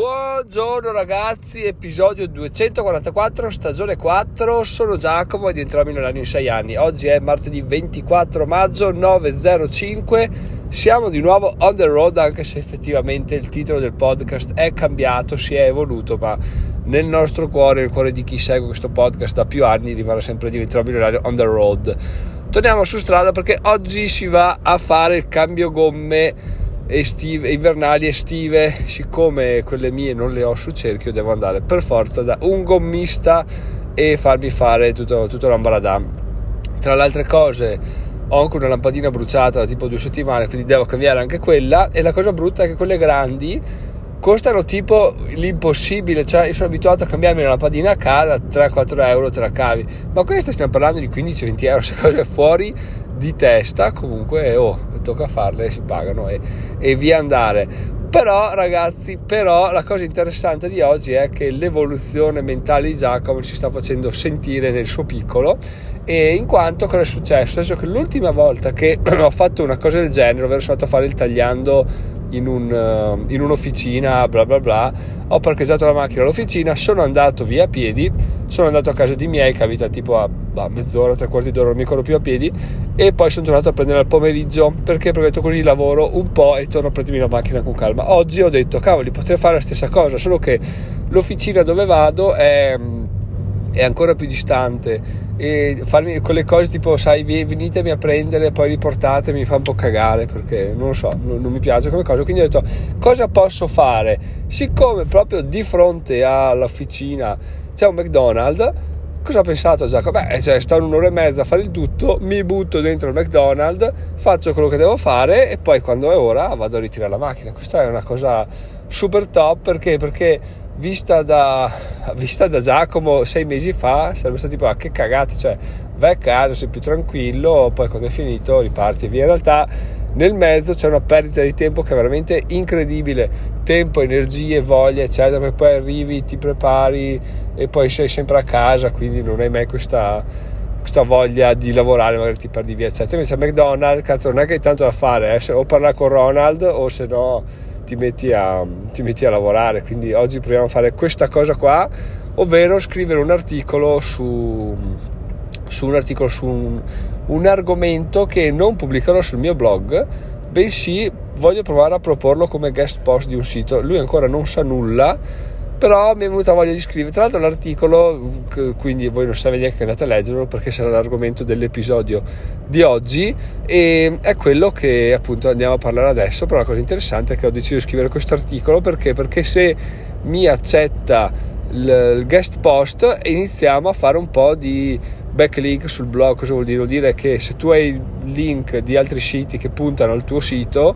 Buongiorno ragazzi, episodio 244, stagione 4, sono Giacomo e diventerò milionario in 6 anni. Oggi è martedì 24 maggio 9.05, siamo di nuovo on the road anche se effettivamente il titolo del podcast è cambiato, si è evoluto, ma nel nostro cuore, nel cuore di chi segue questo podcast da più anni, rimane sempre diventerò milionario on the road. Torniamo su strada perché oggi si va a fare il cambio gomme estive, invernali estive, siccome quelle mie non le ho sul cerchio, devo andare per forza da un gommista e farmi fare tutto, tutto l'ambaradam. Tra le altre cose, ho anche una lampadina bruciata da tipo due settimane, quindi devo cambiare anche quella. E la cosa brutta è che quelle grandi costano tipo l'impossibile, cioè io sono abituato a cambiarmi una lampadina a casa, 3-4 euro te la cavi, ma questa stiamo parlando di 15-20 euro, se cosa è fuori di testa, comunque oh, tocca farle, si pagano e, e via andare. Però ragazzi, però la cosa interessante di oggi è che l'evoluzione mentale di Giacomo si sta facendo sentire nel suo piccolo e in quanto cosa è successo? È che l'ultima volta che ho fatto una cosa del genere, ovvero sono andato a fare il tagliando in, un, uh, in un'officina, bla bla bla. Ho parcheggiato la macchina all'officina, sono andato via a piedi, sono andato a casa di miei che abita tipo a, a mezz'ora, tre quarti d'ora, non mi ricordo più a piedi, e poi sono tornato a prendere al pomeriggio perché? Detto così lavoro un po' e torno a prendermi la macchina con calma. Oggi ho detto, cavoli, potrei fare la stessa cosa, solo che l'officina dove vado è è ancora più distante. E farmi quelle cose tipo sai venitemi a prendere poi riportatemi mi fa un po' cagare perché non lo so non, non, mi piace come cosa. Quindi ho detto cosa posso fare? Siccome proprio di fronte all'officina c'è un McDonald's cosa ho pensato Giacomo? beh cioè, sto un'ora e mezza a fare il tutto mi butto dentro il McDonald's faccio quello che devo fare e poi quando è ora vado a ritirare la macchina questa è una cosa super top perché? Perché vista da, vista da Giacomo sei mesi fa sarebbe stato tipo ah, che cagate cioè vai a casa sei più tranquillo poi quando è finito riparti via in realtà nel mezzo c'è una perdita di tempo che è veramente incredibile tempo, energie, voglia eccetera perché poi arrivi, ti prepari e poi sei sempre a casa quindi non hai mai questa, questa voglia di lavorare magari ti perdi via eccetera invece a McDonald's cazzo non è che hai tanto da fare eh? o parlare con Ronald o se no ti metti, a, ti metti a lavorare. Quindi oggi proviamo a fare questa cosa qua, ovvero scrivere un articolo su, su un, articolo, su un, un argomento che non pubblicherò sul mio blog, bensì voglio provare a proporlo come guest post di un sito. Lui ancora non sa nulla però mi è venuta voglia di scrivere. Tra l'altro l'articolo quindi voi non sapete neanche che andate a leggerlo perché sarà l'argomento dell'episodio di oggi e è quello che appunto andiamo a parlare adesso però la cosa interessante è che ho deciso di scrivere questo articolo perché? Perché se mi accetta il, guest post iniziamo a fare un po' di backlink sul blog. Cosa vuol dire? vuol dire che se tu hai link di altri siti che puntano al tuo sito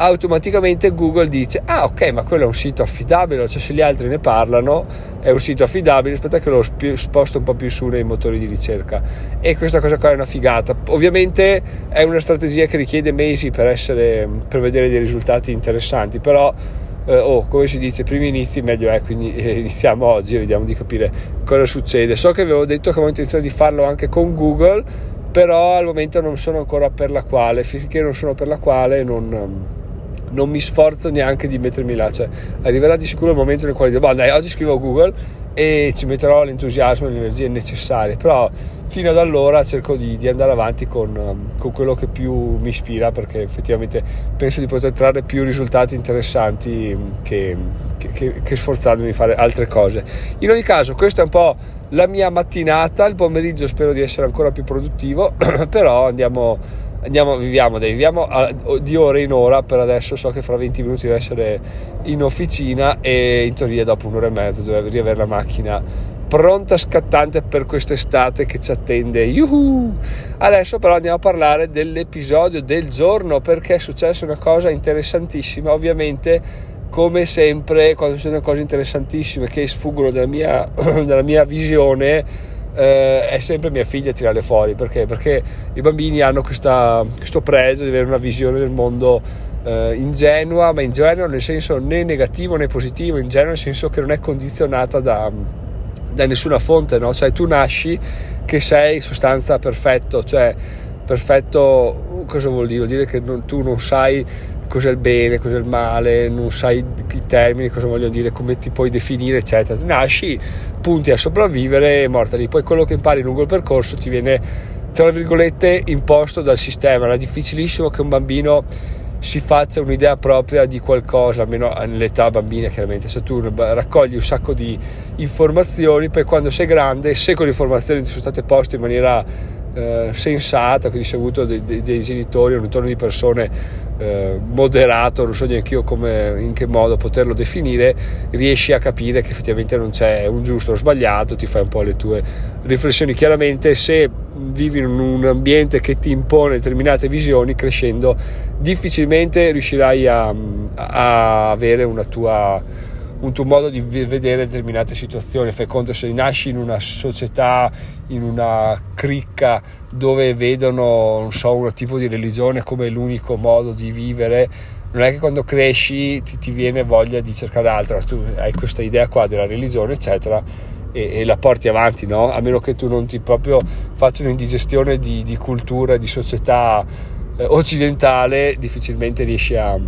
automaticamente Google dice ah ok ma quello è un sito affidabile cioè se gli altri ne parlano è un sito affidabile aspetta che lo sposto un po' più su nei motori di ricerca e questa cosa qua è una figata ovviamente è una strategia che richiede mesi per essere per vedere dei risultati interessanti però eh, oh, come si dice, primi inizi meglio è, quindi eh, iniziamo oggi e vediamo di capire cosa succede. So che avevo detto che avevo intenzione di farlo anche con Google, però al momento non sono ancora per la quale, finché non sono per la quale non non mi sforzo neanche di mettermi là, cioè arriverà di sicuro il momento nel quale boh, dai, oggi scrivo Google e ci metterò l'entusiasmo e le energie necessarie, però fino ad allora cerco di, di andare avanti con, con, quello che più mi ispira perché effettivamente penso di poter trarre più risultati interessanti che, che, che sforzarmi di fare altre cose. In ogni caso, questa è un po' la mia mattinata, il pomeriggio spero di essere ancora più produttivo, però andiamo andiamo, viviamo, dai, viviamo a, di ora in ora, per adesso so che fra 20 minuti devo essere in officina e in teoria dopo un'ora e mezza devo riavere la macchina pronta scattante per quest'estate che ci attende. Yuhu! Adesso però andiamo a parlare dell'episodio del giorno perché è successa una cosa interessantissima, ovviamente come sempre quando succedono cose interessantissime che sfuggono dalla mia, dalla mia visione eh, è sempre mia figlia a tirarle fuori perché? Perché i bambini hanno questa, questo pregio di avere una visione del mondo eh, ingenua, ma ingenua nel senso né negativo né positivo, ingenua nel senso che non è condizionata da, da nessuna fonte, no? cioè tu nasci che sei sostanza perfetto, cioè perfetto cosa vuol dire? Vuol dire che non, tu non sai cos'è il bene, cos'è il male, non sai i termini, cosa vogliono dire, come ti puoi definire, eccetera. Nasci, punti a sopravvivere e morta lì. Poi quello che impari lungo il percorso ti viene, tra virgolette, imposto dal sistema. È difficilissimo che un bambino si faccia un'idea propria di qualcosa, almeno nell'età bambina chiaramente, se tu raccogli un sacco di informazioni, poi quando sei grande, se quelle informazioni ti sono state poste in maniera eh, sensata, quindi sei avuto dei, dei, dei, genitori, un intorno di persone eh, moderato, non so neanche io come, in che modo poterlo definire, riesci a capire che effettivamente non c'è un giusto o sbagliato, ti fai un po' le tue riflessioni. Chiaramente se vivi in un ambiente che ti impone determinate visioni, crescendo difficilmente riuscirai a, a avere una tua un tuo modo di vedere determinate situazioni. Fai conto se nasci in una società, in una cricca dove vedono, non so, un tipo di religione come l'unico modo di vivere, non è che quando cresci ti, ti viene voglia di cercare altro, tu hai questa idea qua della religione, eccetera, e, e la porti avanti, no? A meno che tu non ti proprio faccia un'indigestione di, di cultura, di società eh, occidentale, difficilmente riesci a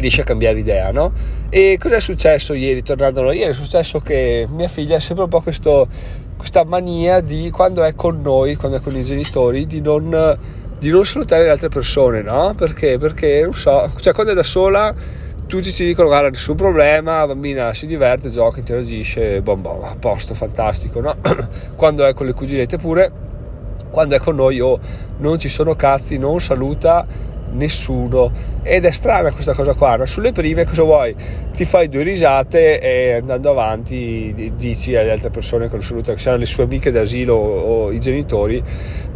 riesce a cambiare idea, no? E cosa è successo ieri, tornando a ieri? È successo che mia figlia ha sempre un po' questo, questa mania di, quando è con noi, quando è con i genitori, di non, di non salutare le altre persone, no? Perché? Perché, non so, cioè quando è da sola tutti ci dicono guarda nessun problema, la bambina si diverte, gioca, interagisce, bom bom, a posto, fantastico, no? quando è con le cuginette pure, quando è con noi oh, non ci sono cazzi, non saluta nessuno ed è strana questa cosa qua no? sulle prime cosa vuoi ti fai due risate e andando avanti dici alle altre persone che lo salutano che siano le sue amiche d'asilo o, i genitori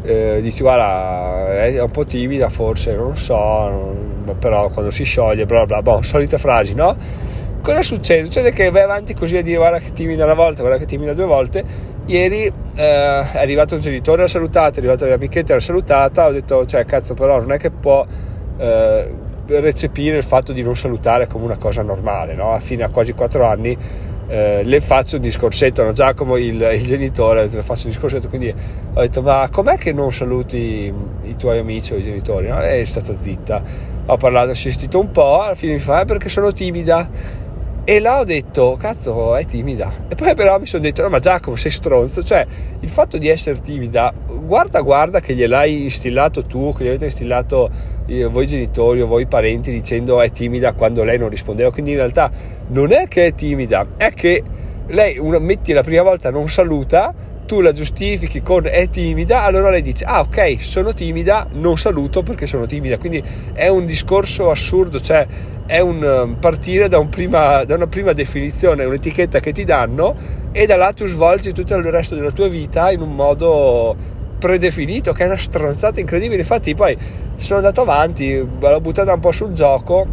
eh, dici guarda è un po' timida forse non lo so non, però quando si scioglie bla bla bla boh, solite frasi no cosa succede? succede che vai avanti così a dire guarda che timida una volta guarda che timida due volte Ieri eh, è arrivato un genitore, l'ha salutata, è arrivata l'amichetta, l'ha salutata, ho detto, cioè cazzo però non è che può eh, recepire il fatto di non salutare come una cosa normale, no? Fino a quasi quattro anni eh, le faccio un discorsetto, no? Giacomo il, il genitore le faccio un discorsetto, quindi ho detto ma com'è che non saluti i, tuoi amici o i genitori? No? Lei è stata zitta, ho parlato, ho assistito un po', alla fine mi fa eh, perché sono timida e là ho detto, cazzo, è timida. E poi però mi sono detto, no ma Giacomo sei stronzo, cioè il fatto di essere timida, guarda guarda che gliel'hai instillato tu, che gli avete instillato eh, voi genitori o voi parenti dicendo è timida quando lei non rispondeva. Quindi in realtà non è che è timida, è che lei una, metti la prima volta non saluta, tu la giustifichi con è timida, allora lei dice ah ok sono timida, non saluto perché sono timida, quindi è un discorso assurdo, cioè è un um, partire da, un prima, da una prima definizione, un'etichetta che ti danno e da là tu svolgi tutto il resto della tua vita in un modo predefinito che è una stronzata incredibile. Infatti poi sono andato avanti l'ho buttata un po' sul gioco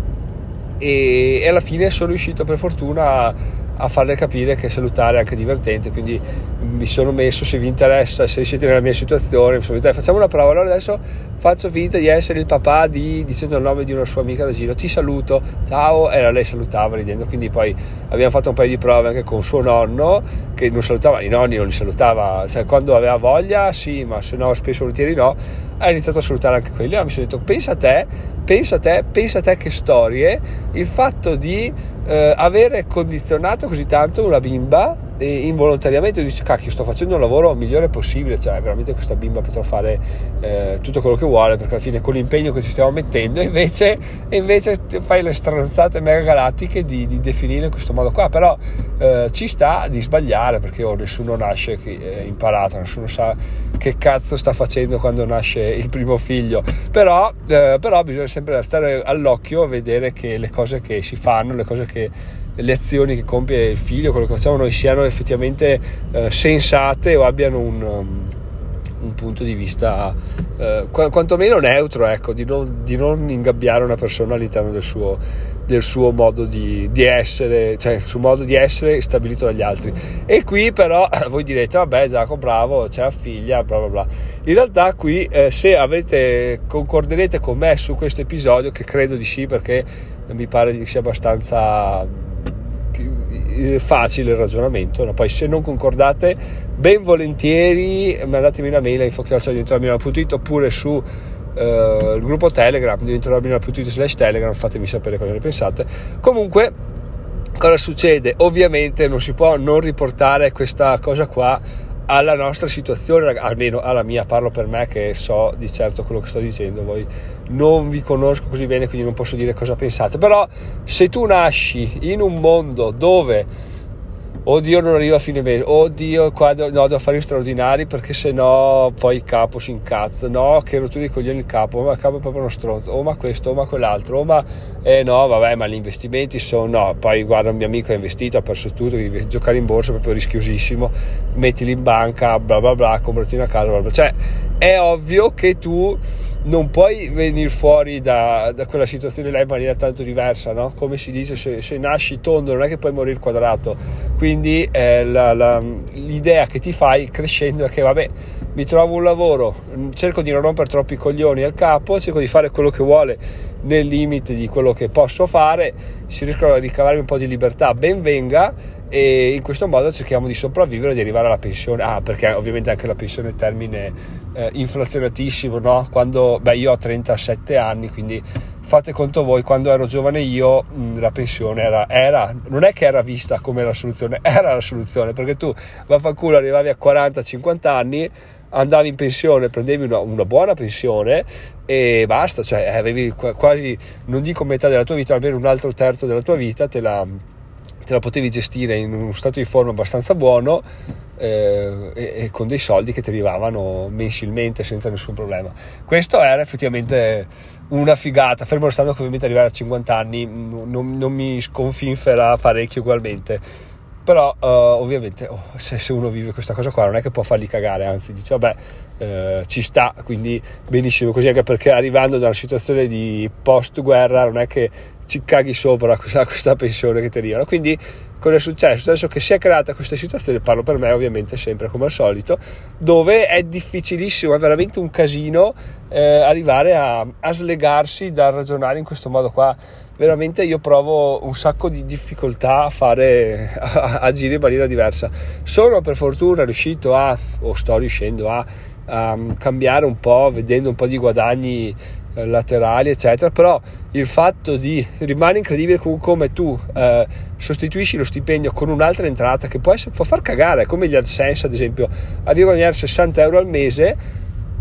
e, alla fine sono riuscito per fortuna a farle capire che salutare è anche divertente quindi mi sono messo se vi interessa se siete nella mia situazione mi sono detto facciamo una prova. Allora adesso faccio finta di essere il papà di dicendo il nome di una sua amica da giro. Ti saluto. Ciao. E lei salutava ridendo quindi poi abbiamo fatto un paio di prove anche con suo nonno che non salutava i nonni non li salutava. Cioè quando aveva voglia sì ma se no spesso volentieri no. Ha iniziato a salutare anche quelli. Allora mi sono detto pensa a te pensa a te pensa a te che storie il fatto di eh, avere condizionato così tanto una bimba involontariamente dici cacchio sto facendo un lavoro migliore possibile cioè veramente questa bimba potrà fare eh, tutto quello che vuole perché alla fine con l'impegno che ci stiamo mettendo invece, invece fai le stranzate mega galattiche di, di definire in questo modo qua. Però eh, ci sta di sbagliare perché oh, nessuno nasce è imparato nessuno sa che cazzo sta facendo quando nasce il primo figlio. Però, eh, però bisogna sempre stare all'occhio a vedere che le cose che si fanno le cose che le azioni che compie il figlio, quello che facciamo noi siano effettivamente eh, sensate o abbiano un, um, un punto di vista eh, qu- quantomeno neutro, ecco, di non, di non, ingabbiare una persona all'interno del suo, del suo modo di, di, essere, cioè il suo modo di essere stabilito dagli altri. E qui però voi direte, vabbè Giacomo, bravo, c'è la figlia, bla bla bla. In realtà qui eh, se avete, concorderete con me su questo episodio, che credo di sì perché mi pare che sia abbastanza eh, facile il ragionamento. No? Poi se non concordate, ben volentieri mandatemi una mail a info.it oppure su Uh, il gruppo Telegram diventerò milionario.it slash Telegram fatemi sapere cosa ne pensate comunque cosa succede ovviamente non si può non riportare questa cosa qua alla nostra situazione, almeno alla mia, parlo per me che so di certo quello che sto dicendo, voi non vi conosco così bene quindi non posso dire cosa pensate, però se tu nasci in un mondo dove oddio non arriva a fine mese, oddio qua do, no, devo fare straordinari perché se no poi il capo si incazza, no che rottura di coglioni il capo, ma il capo è proprio uno stronzo, oh ma questo, oh ma quell'altro, oh ma eh no vabbè ma gli investimenti sono, no poi guarda un mio amico ha investito, ha perso tutto, giocare in borsa è proprio rischiosissimo, mettili in banca, bla bla bla, comprati una casa, bla bla, cioè è ovvio che tu non puoi venire fuori da, da, quella situazione là in maniera tanto diversa, no? Come si dice, se, se, nasci tondo non è che puoi morire quadrato, quindi eh, la, la, l'idea che ti fai crescendo è che vabbè, mi trovo un lavoro, cerco di non rompere troppi coglioni al capo, cerco di fare quello che vuole nel limite di quello che posso fare, si riescono a ricavarmi un po' di libertà, ben venga e in questo modo cerchiamo di sopravvivere e di arrivare alla pensione. Ah, perché ovviamente anche la pensione è termine eh, inflazionatissimo, no? Quando, beh, io ho 37 anni, quindi fate conto voi, quando ero giovane io mh, la pensione era, era, non è che era vista come la soluzione, era la soluzione, perché tu vaffanculo arrivavi a 40-50 anni, andavi in pensione, prendevi una, una, buona pensione e basta, cioè avevi quasi, non dico metà della tua vita, almeno un altro terzo della tua vita te la te la potevi gestire in uno stato di forma abbastanza buono eh, e, e, con dei soldi che ti arrivavano mensilmente senza nessun problema. Questo era effettivamente una figata, fermo restando che ovviamente arrivare a 50 anni non, non mi sconfinferà parecchio ugualmente. Però uh, ovviamente oh, se, se, uno vive questa cosa qua non è che può farli cagare, anzi dice vabbè eh, ci sta, quindi benissimo così anche perché arrivando da una situazione di post guerra non è che ci caghi sopra questa, questa pensione che ti arrivano. Quindi cosa è successo? Adesso che si è creata questa situazione, parlo per me ovviamente sempre come al solito, dove è difficilissimo, è veramente un casino eh, arrivare a, a slegarsi dal ragionare in questo modo qua veramente io provo un sacco di difficoltà a fare a, a agire in maniera diversa sono per fortuna riuscito a o sto riuscendo a, a cambiare un po' vedendo un po' di guadagni laterali eccetera però il fatto di rimane incredibile come tu eh, sostituisci lo stipendio con un'altra entrata che può, essere, può far cagare come gli AdSense ad esempio. A guadagnare 60 euro al mese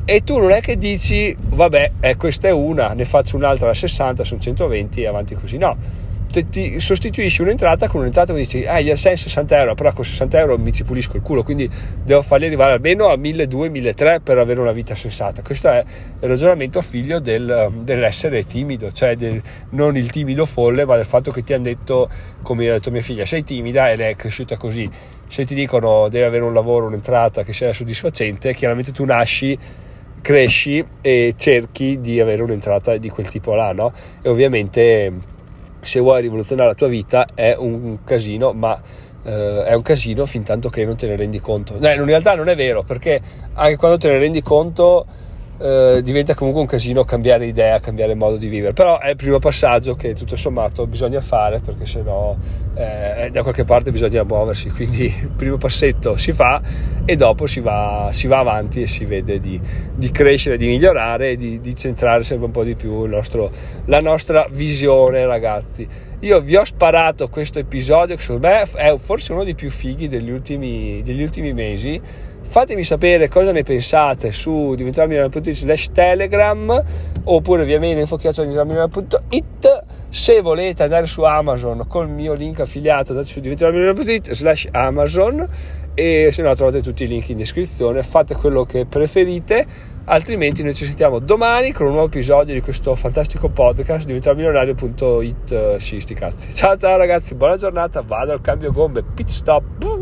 e tu non è che dici vabbè eh, questa è una ne faccio un'altra da 60 sono 120 e avanti così. No te, ti sostituisci un'entrata con un'entrata che dici ah gli AdSense 60 euro però con 60 euro mi ci pulisco il culo quindi devo farli arrivare almeno a 1200-1300 per avere una vita sensata questo è il ragionamento figlio del, dell'essere timido cioè del, non il timido folle ma del fatto che ti hanno detto come ha detto mia figlia sei timida ed è cresciuta così se ti dicono devi avere un lavoro un'entrata che sia soddisfacente chiaramente tu nasci cresci e cerchi di avere un'entrata di quel tipo là no? e ovviamente se vuoi rivoluzionare la tua vita è un casino, ma eh, è un casino fin tanto che non te ne rendi conto. No, in realtà non è vero, perché anche quando te ne rendi conto eh, diventa comunque un casino cambiare idea, cambiare modo di vivere. Però è il primo passaggio che tutto sommato bisogna fare perché sennò eh, da qualche parte bisogna muoversi. Quindi il primo passetto si fa e dopo si va, si va avanti e si vede di, di crescere, di migliorare e di, di, centrare sempre un po' di più nostro, la nostra visione, ragazzi. Io vi ho sparato questo episodio che secondo me è forse uno dei più fighi degli ultimi, degli ultimi mesi fatemi sapere cosa ne pensate su diventarmilionario.it slash telegram oppure via mail info.it se volete andare su Amazon col mio link affiliato andate su diventarmilionario.it slash Amazon e se no trovate tutti i link in descrizione fate quello che preferite altrimenti noi ci sentiamo domani con un nuovo episodio di questo fantastico podcast diventarmilionario.it sì sti cazzi. Ciao ciao ragazzi buona giornata vado al cambio gombe pit stop